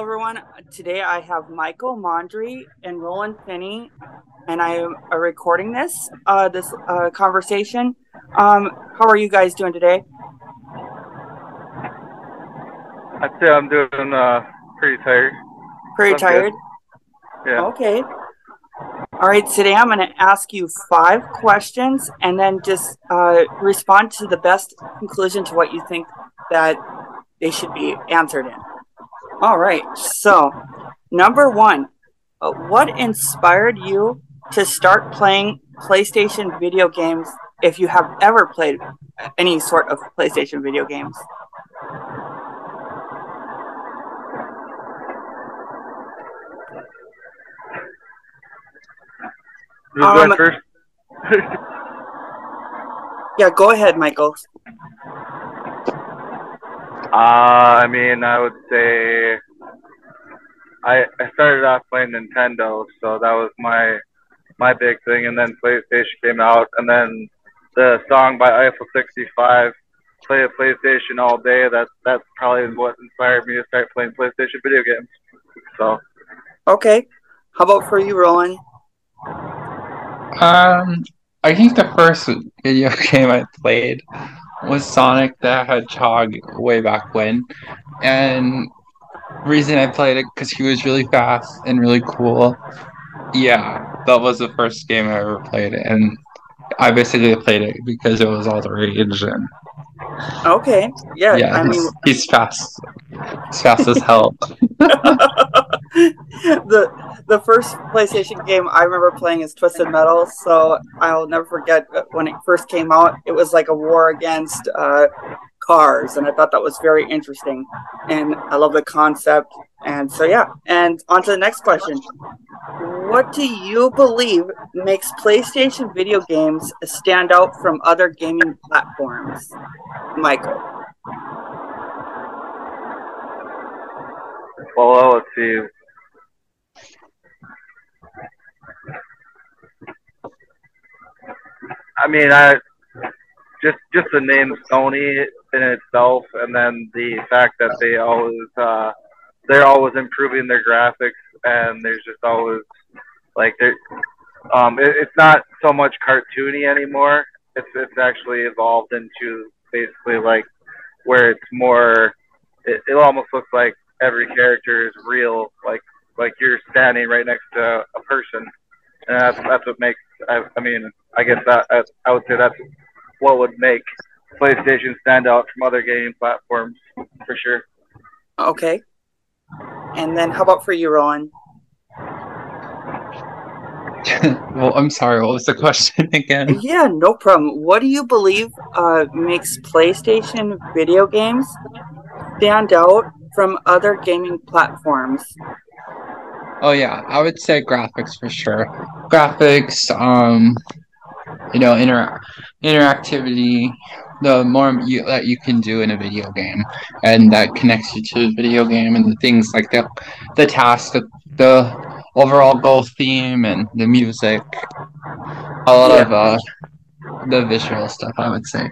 Hello, everyone. Today I have Michael Mondry and Roland Finney, and I am uh, recording this uh, this uh, conversation. Um, how are you guys doing today? I'd say I'm doing uh, pretty tired. Pretty I'm good. tired. Yeah. Okay. All right. Today I'm going to ask you five questions, and then just uh, respond to the best conclusion to what you think that they should be answered in. All right. So, number one, uh, what inspired you to start playing PlayStation video games? If you have ever played any sort of PlayStation video games. Um, first? Yeah, go ahead, Michael. Uh, I mean, I would say I I started off playing Nintendo, so that was my my big thing, and then PlayStation came out, and then the song by Eiffel 65, "Play a PlayStation All Day." That's that's probably what inspired me to start playing PlayStation video games. So Okay. How about for you, Roland? Um, I think the first video game I played was Sonic the Hedgehog way back when, and reason I played it because he was really fast and really cool. Yeah, that was the first game I ever played, and I basically played it because it was all the rage. And Okay. Yeah. yeah, I mean, he's, he's fast, he's fast as hell. the the first PlayStation game I remember playing is Twisted Metal, so I'll never forget when it first came out. It was like a war against uh, cars, and I thought that was very interesting, and I love the concept. And so yeah, and on to the next question. What do you believe makes PlayStation video games stand out from other gaming platforms, Michael? well, let's see. I mean, I just just the name Sony in itself, and then the fact that they always uh, they're always improving their graphics, and there's just always like they're um, it, it's not so much cartoony anymore. It's it's actually evolved into basically like where it's more. It, it almost looks like every character is real, like like you're standing right next to a person, and that's that's what makes. I, I mean, I guess that I, I would say that's what would make PlayStation stand out from other gaming platforms for sure. Okay. And then how about for you, Rowan? well, I'm sorry. What was the question again? Yeah, no problem. What do you believe uh, makes PlayStation video games stand out from other gaming platforms? Oh yeah, I would say graphics for sure. Graphics, um, you know, inter- interactivity. The more you, that you can do in a video game, and that connects you to the video game, and the things like the the task, the, the overall goal theme, and the music. A lot Yeah. of uh, the visual stuff, I would say.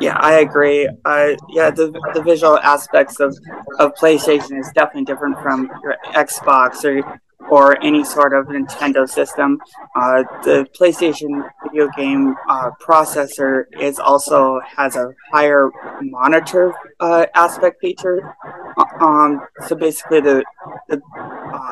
Yeah, I agree. Uh, yeah, the, the visual aspects of, of PlayStation is definitely different from your Xbox or or any sort of Nintendo system. Uh, the PlayStation video game uh, processor is also has a higher monitor uh, aspect feature. Uh, Um, so basically, the the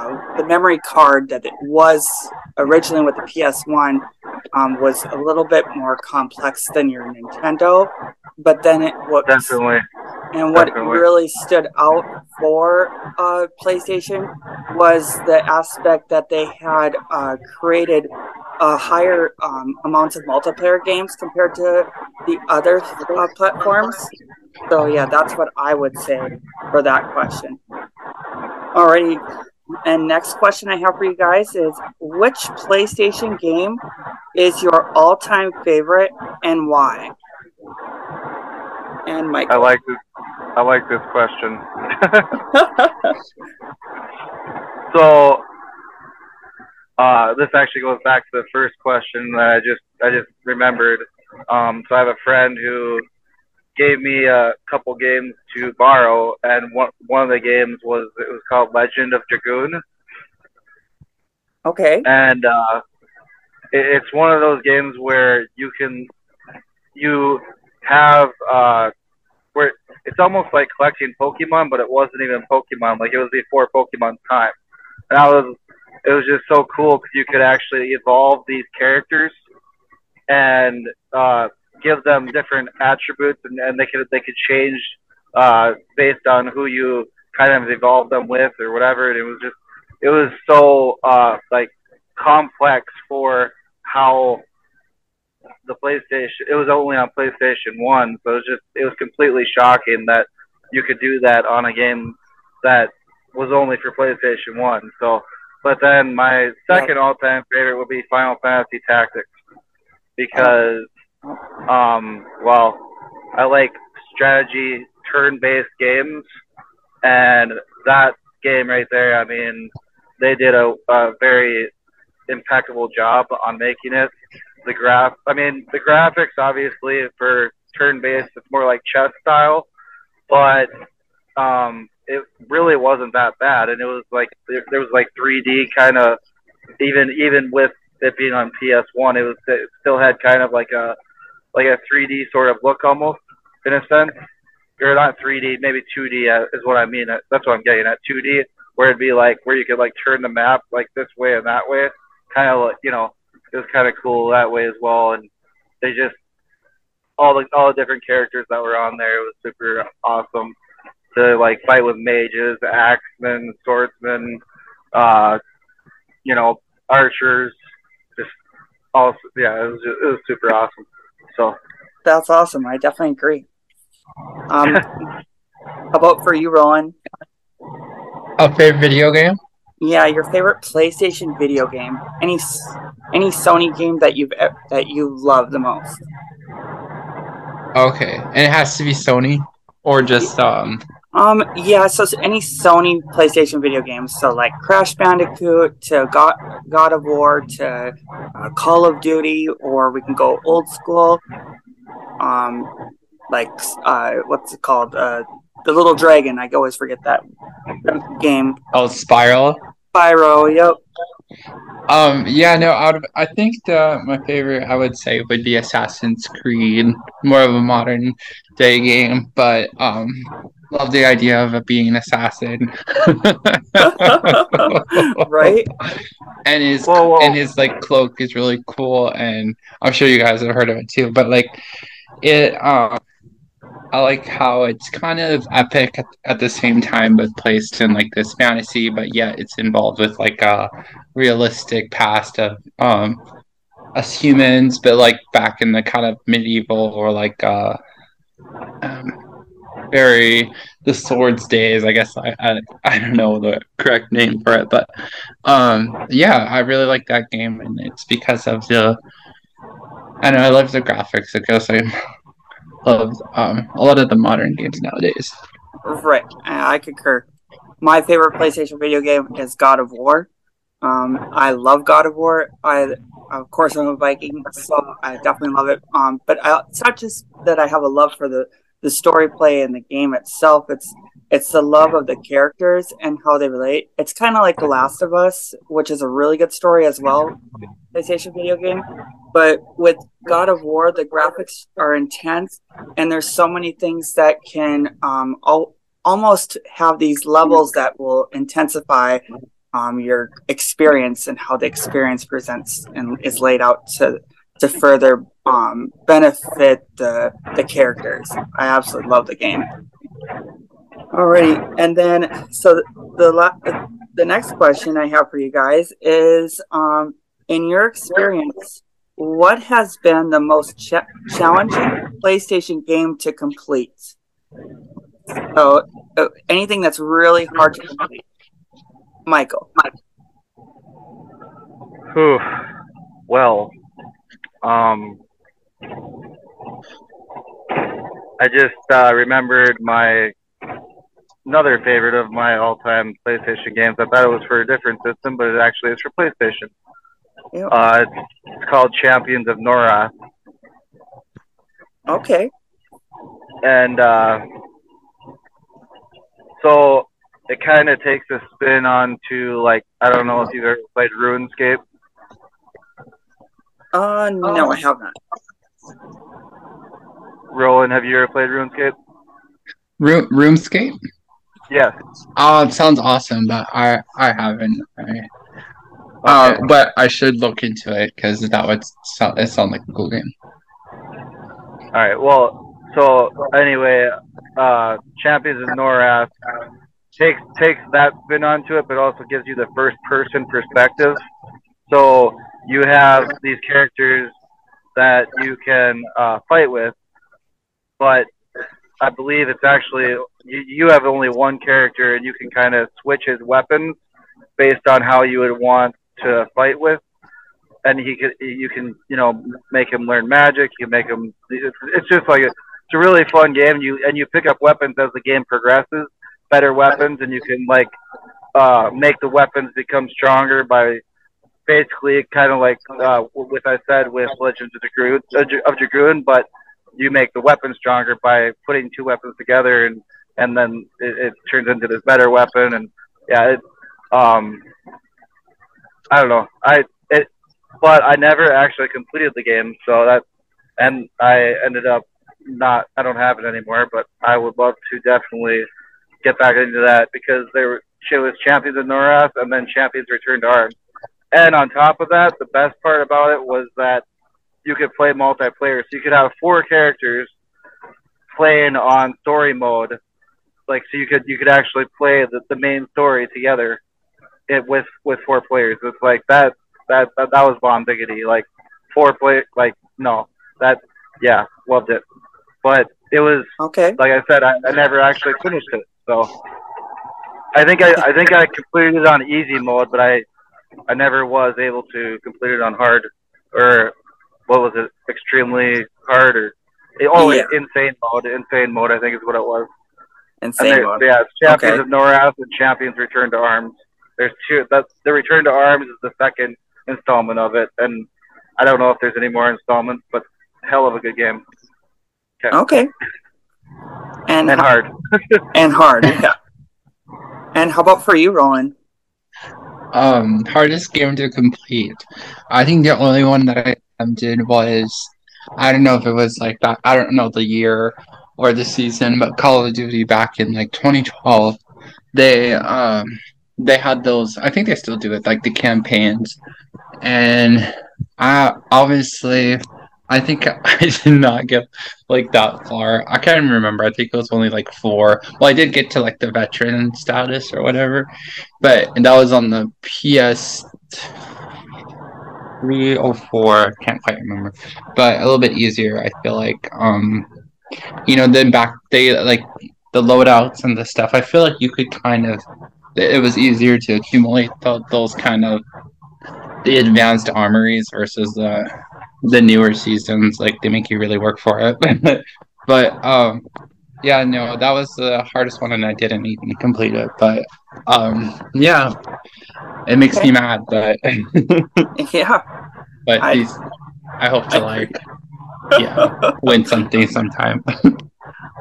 uh, the memory card that it was originally with the PS1 um, was a little bit more complex than your Nintendo. But then it what Definitely. and what definitely. really stood out for uh, PlayStation was the aspect that they had uh, created a higher um, amounts of multiplayer games compared to the other uh, platforms. So yeah, that's what I would say for that question. Alrighty, and next question I have for you guys is: Which PlayStation game is your all-time favorite, and why? And Mike. I like this. I like this question. so, uh, this actually goes back to the first question that I just I just remembered. Um, so I have a friend who gave me a couple games to borrow, and one one of the games was it was called Legend of Dragoon, Okay. and uh, it, it's one of those games where you can you have uh, where it's almost like collecting Pokemon, but it wasn't even Pokemon. Like it was before Pokemon's time, and I was it was just so cool because you could actually evolve these characters and uh, give them different attributes, and, and they could they could change uh, based on who you kind of evolve them with or whatever. And it was just it was so uh, like complex for how the PlayStation. It was only on PlayStation One, so it was just it was completely shocking that you could do that on a game that was only for PlayStation One. So, but then my second all-time favorite would be Final Fantasy Tactics because, um, well, I like strategy turn-based games, and that game right there. I mean, they did a, a very impeccable job on making it the graph. I mean, the graphics obviously for turn-based, it's more like chess style, but um, it really wasn't that bad. And it was like there, there was like 3D kind of even even with it being on PS1, it was it still had kind of like a like a 3D sort of look almost in a sense. Or not 3D, maybe 2D uh, is what I mean. That's what I'm getting at. 2D, where it'd be like where you could like turn the map like this way and that way, kind of like you know it was kind of cool that way as well. And they just all the all the different characters that were on there it was super awesome to like fight with mages, axemen, swordsmen, uh, you know, archers. Just all yeah, it was it was super awesome. So That's awesome. I definitely agree. Um, how about for you, Roland? A favorite video game? Yeah, your favorite PlayStation video game. Any any Sony game that you've that you love the most. Okay, and it has to be Sony or just um. Um, yeah, so any Sony PlayStation video games, so like Crash Bandicoot to God, God of War to uh, Call of Duty, or we can go old school. Um, like uh, what's it called? Uh, the Little Dragon. I always forget that game. Oh, Spiral. Spyro. Yep. Um, yeah, no, out of I think the my favorite I would say would be Assassin's Creed, more of a modern day game, but um, love the idea of it being an assassin. right. And his Whoa, whoa. and his like cloak is really cool, and I'm sure you guys have heard of it too. But like it, um, I like how it's kind of epic at, at the same time, but placed in like this fantasy, but yet it's involved with like a realistic past of um us humans, but like back in the kind of medieval or like uh um, very the swords days. I guess I, I I don't know the correct name for it, but um yeah, I really like that game, and it's because of the I know I love the graphics. I guess I love um a lot of the modern games nowadays. Right, I I concur. My favorite PlayStation video game is God of War. Um, I love God of War. I, of course, I'm a Viking, so I definitely love it. Um, but I, it's not just that I have a love for the the story play and the game itself. It's it's the love of the characters and how they relate. It's kind of like The Last of Us, which is a really good story as well, PlayStation video game. But with God of War, the graphics are intense, and there's so many things that can um, al- almost have these levels that will intensify um, your experience and how the experience presents and is laid out to to further um, benefit the the characters. I absolutely love the game. Alrighty, and then so the la- the next question I have for you guys is, um, in your experience, what has been the most cha- challenging PlayStation game to complete? So, uh, anything that's really hard to complete. Michael. Whew. Well, um, I just uh, remembered my another favorite of my all-time PlayStation games. I thought it was for a different system, but it actually is for PlayStation. Uh, it's, it's called Champions of Norath. Okay. and uh, so it kind of takes a spin on to like I don't know if you've ever played RuneScape. Uh, no, I have not. Roland, have you ever played RuneScape? Room RuneScape. Yeah. Oh, it sounds awesome, but I I haven't. I, uh, but I should look into it because that would sound it sound like a cool game. All right. Well, so anyway, uh, Champions of Norath takes takes that spin onto it, but also gives you the first person perspective. So you have these characters that you can uh, fight with, but I believe it's actually you, you have only one character, and you can kind of switch his weapons based on how you would want to fight with. And he could, you can, you know, make him learn magic. You make him. It's, it's just like a, it's a really fun game. You and you pick up weapons as the game progresses, better weapons, and you can like uh, make the weapons become stronger by basically kind of like uh, with I said with Legends of Dragoon, of Dragoon, but you make the weapon stronger by putting two weapons together, and and then it, it turns into this better weapon, and yeah, it, um, I don't know, I it, but I never actually completed the game, so that, and I ended up not, I don't have it anymore, but I would love to definitely get back into that because there were, it was Champions of Norath and then Champions Return to Arms. And on top of that, the best part about it was that you could play multiplayer. So you could have four characters playing on story mode. Like so you could you could actually play the, the main story together it with with four players. It's like that that that, that was bomb diggity. Like four play like no. That yeah, loved it. But it was Okay. like I said, I, I never actually finished it. So I think I, I think I completed it on easy mode, but I I never was able to complete it on hard or what was it? Extremely hard or oh Yeah. insane mode. Insane mode, I think is what it was. Insane there, mode. yeah, it's Champions Okay. of Norath and Champions Return to Arms. There's two. That's the Return to Arms is the second installment of it, and I don't know if there's any more installments, but hell of a good game Okay. And and hard. and hard. Yeah. And how about for you, Roland? Um, hardest game to complete. I think the only one that I attempted was I don't know if it was like that. I don't know the year or the season, but Call of Duty back in like 2012, they um they had those. I think they still do it, like the campaigns, and I obviously. I think I did not get like that far. I can't even remember. I think it was only like four. Well, I did get to like the veteran status or whatever, but and that was on the PS three or four. Can't quite remember, but a little bit easier. I feel like, um, you know, then back they like the loadouts and the stuff. I feel like you could kind of. It was easier to accumulate tho- those kind of the advanced armories versus the the newer seasons. Like they make you really work for it. but um, yeah, no, that was the hardest one, and I didn't even complete it. But um, yeah, it makes me mad, but Yeah. but I- these, I hope to like yeah win something sometime.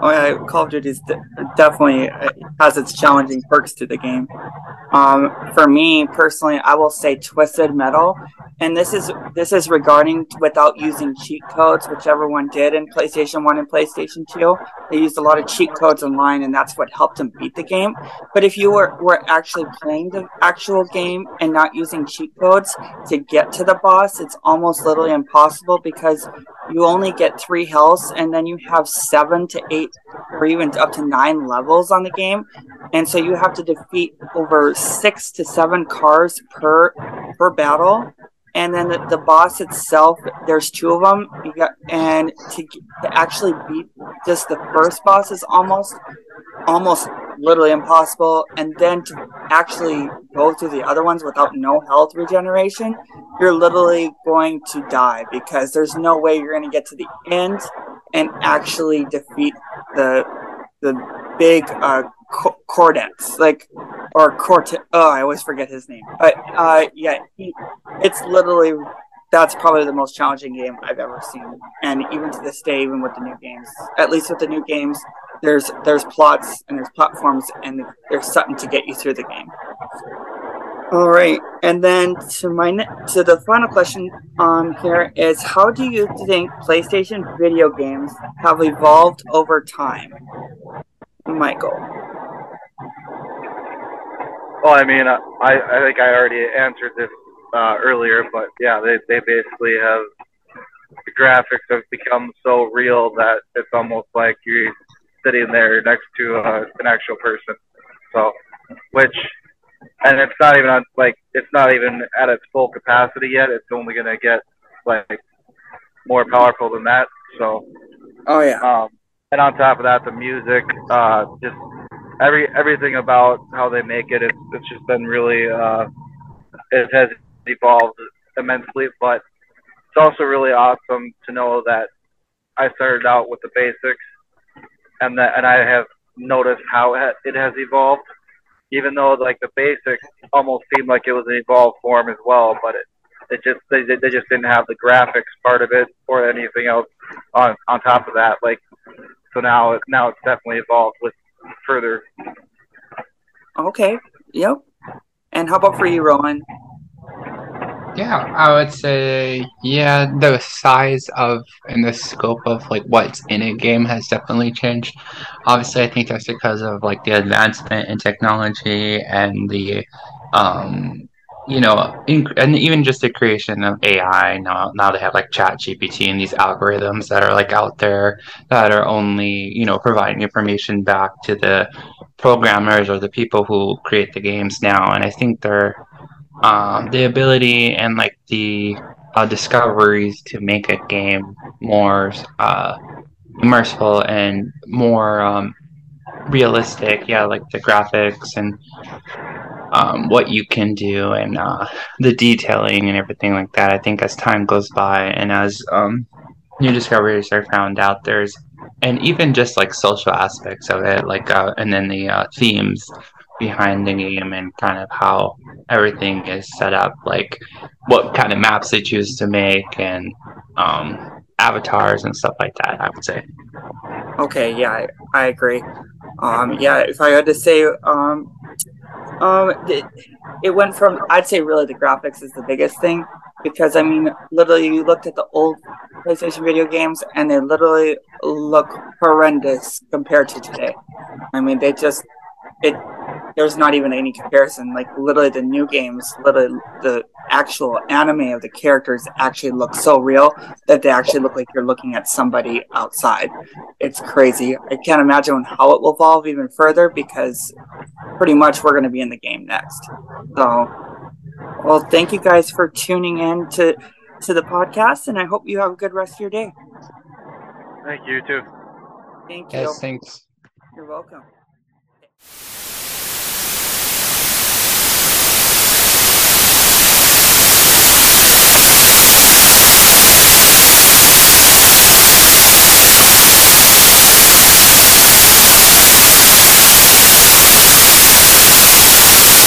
Oh yeah, Call of Duty is de- definitely uh, has its challenging perks to the game. Um, for me personally, I will say Twisted Metal, and this is this is regarding without using cheat codes, whichever one did in PlayStation One and PlayStation Two. They used a lot of cheat codes online, and that's what helped them beat the game. But if you were were actually playing the actual game and not using cheat codes to get to the boss, it's almost literally impossible because you only get three healths, and then you have seven to eight or even up to nine levels on the game, and so you have to defeat over six to seven cars per per battle. And then the, the boss itself, there's two of them. Got, and to, to actually beat just the first boss is almost almost literally impossible. And then to actually go through the other ones without no health regeneration, you're literally going to die because there's no way you're going to get to the end and actually defeat the the big uh Co- Cordex like or Corte oh I always forget his name but uh yeah he, it's literally that's probably the most challenging game I've ever seen. And even to this day, even with the new games, at least with the new games, there's there's plots and there's platforms and there's something to get you through the game. All right, and then to my ne- to the final question um here is how do you think PlayStation video games have evolved over time, Michael? Well, I mean, I I think I already answered this uh, earlier, but yeah, they they basically have the graphics have become so real that it's almost like you're sitting there next to uh, an actual person. So, which and it's not even on like it's not even at its full capacity yet. It's only gonna get like more powerful than that. So, oh yeah. Um, and on top of that, the music, uh, just every everything about how they make it, it's it's just been really uh, it has evolved immensely. But it's also really awesome to know that I started out with the basics, and that and I have noticed how it has evolved even though like the basics almost seemed like it was an evolved form as well, but it it just they they just didn't have the graphics part of it or anything else on on top of that. Like so now now it's definitely evolved with further. Okay. Yep. And how about for you, Rowan? Yeah, I would say yeah, the size of and the scope of like what's in a game has definitely changed. Obviously, I think that's because of like the advancement in technology and the um you know, in, and even just the creation of AI now. Now they have like Chat GPT and these algorithms that are like out there that are only you know providing information back to the programmers or the people who create the games now. And I think they're um, the ability and like the uh, discoveries to make a game more uh, immersive and more um, realistic. Yeah, like the graphics and um, what you can do and uh, the detailing and everything like that. I think as time goes by and as um, new discoveries are found out, there's and even just like social aspects of it, like uh, and then the uh, themes behind the game and kind of how everything is set up, like what kind of maps they choose to make and um, avatars and stuff like that. I would say. Okay, yeah, I, I agree. Um, yeah, if I had to say, um, um, it, it went from I'd say really the graphics is the biggest thing because I mean literally you looked at the old PlayStation video games and they literally look horrendous compared to today. I mean they just it there's not even any comparison. Like literally the new games, literally the actual anime of the characters actually look so real that they actually look like you're looking at somebody outside. It's crazy. I can't imagine how it will evolve even further because pretty much we're going to be in the game next. So, well, thank you guys for tuning in to to the podcast, and I hope you have a good rest of your day. Thank you too. Thank you. Yes, thanks. You're welcome.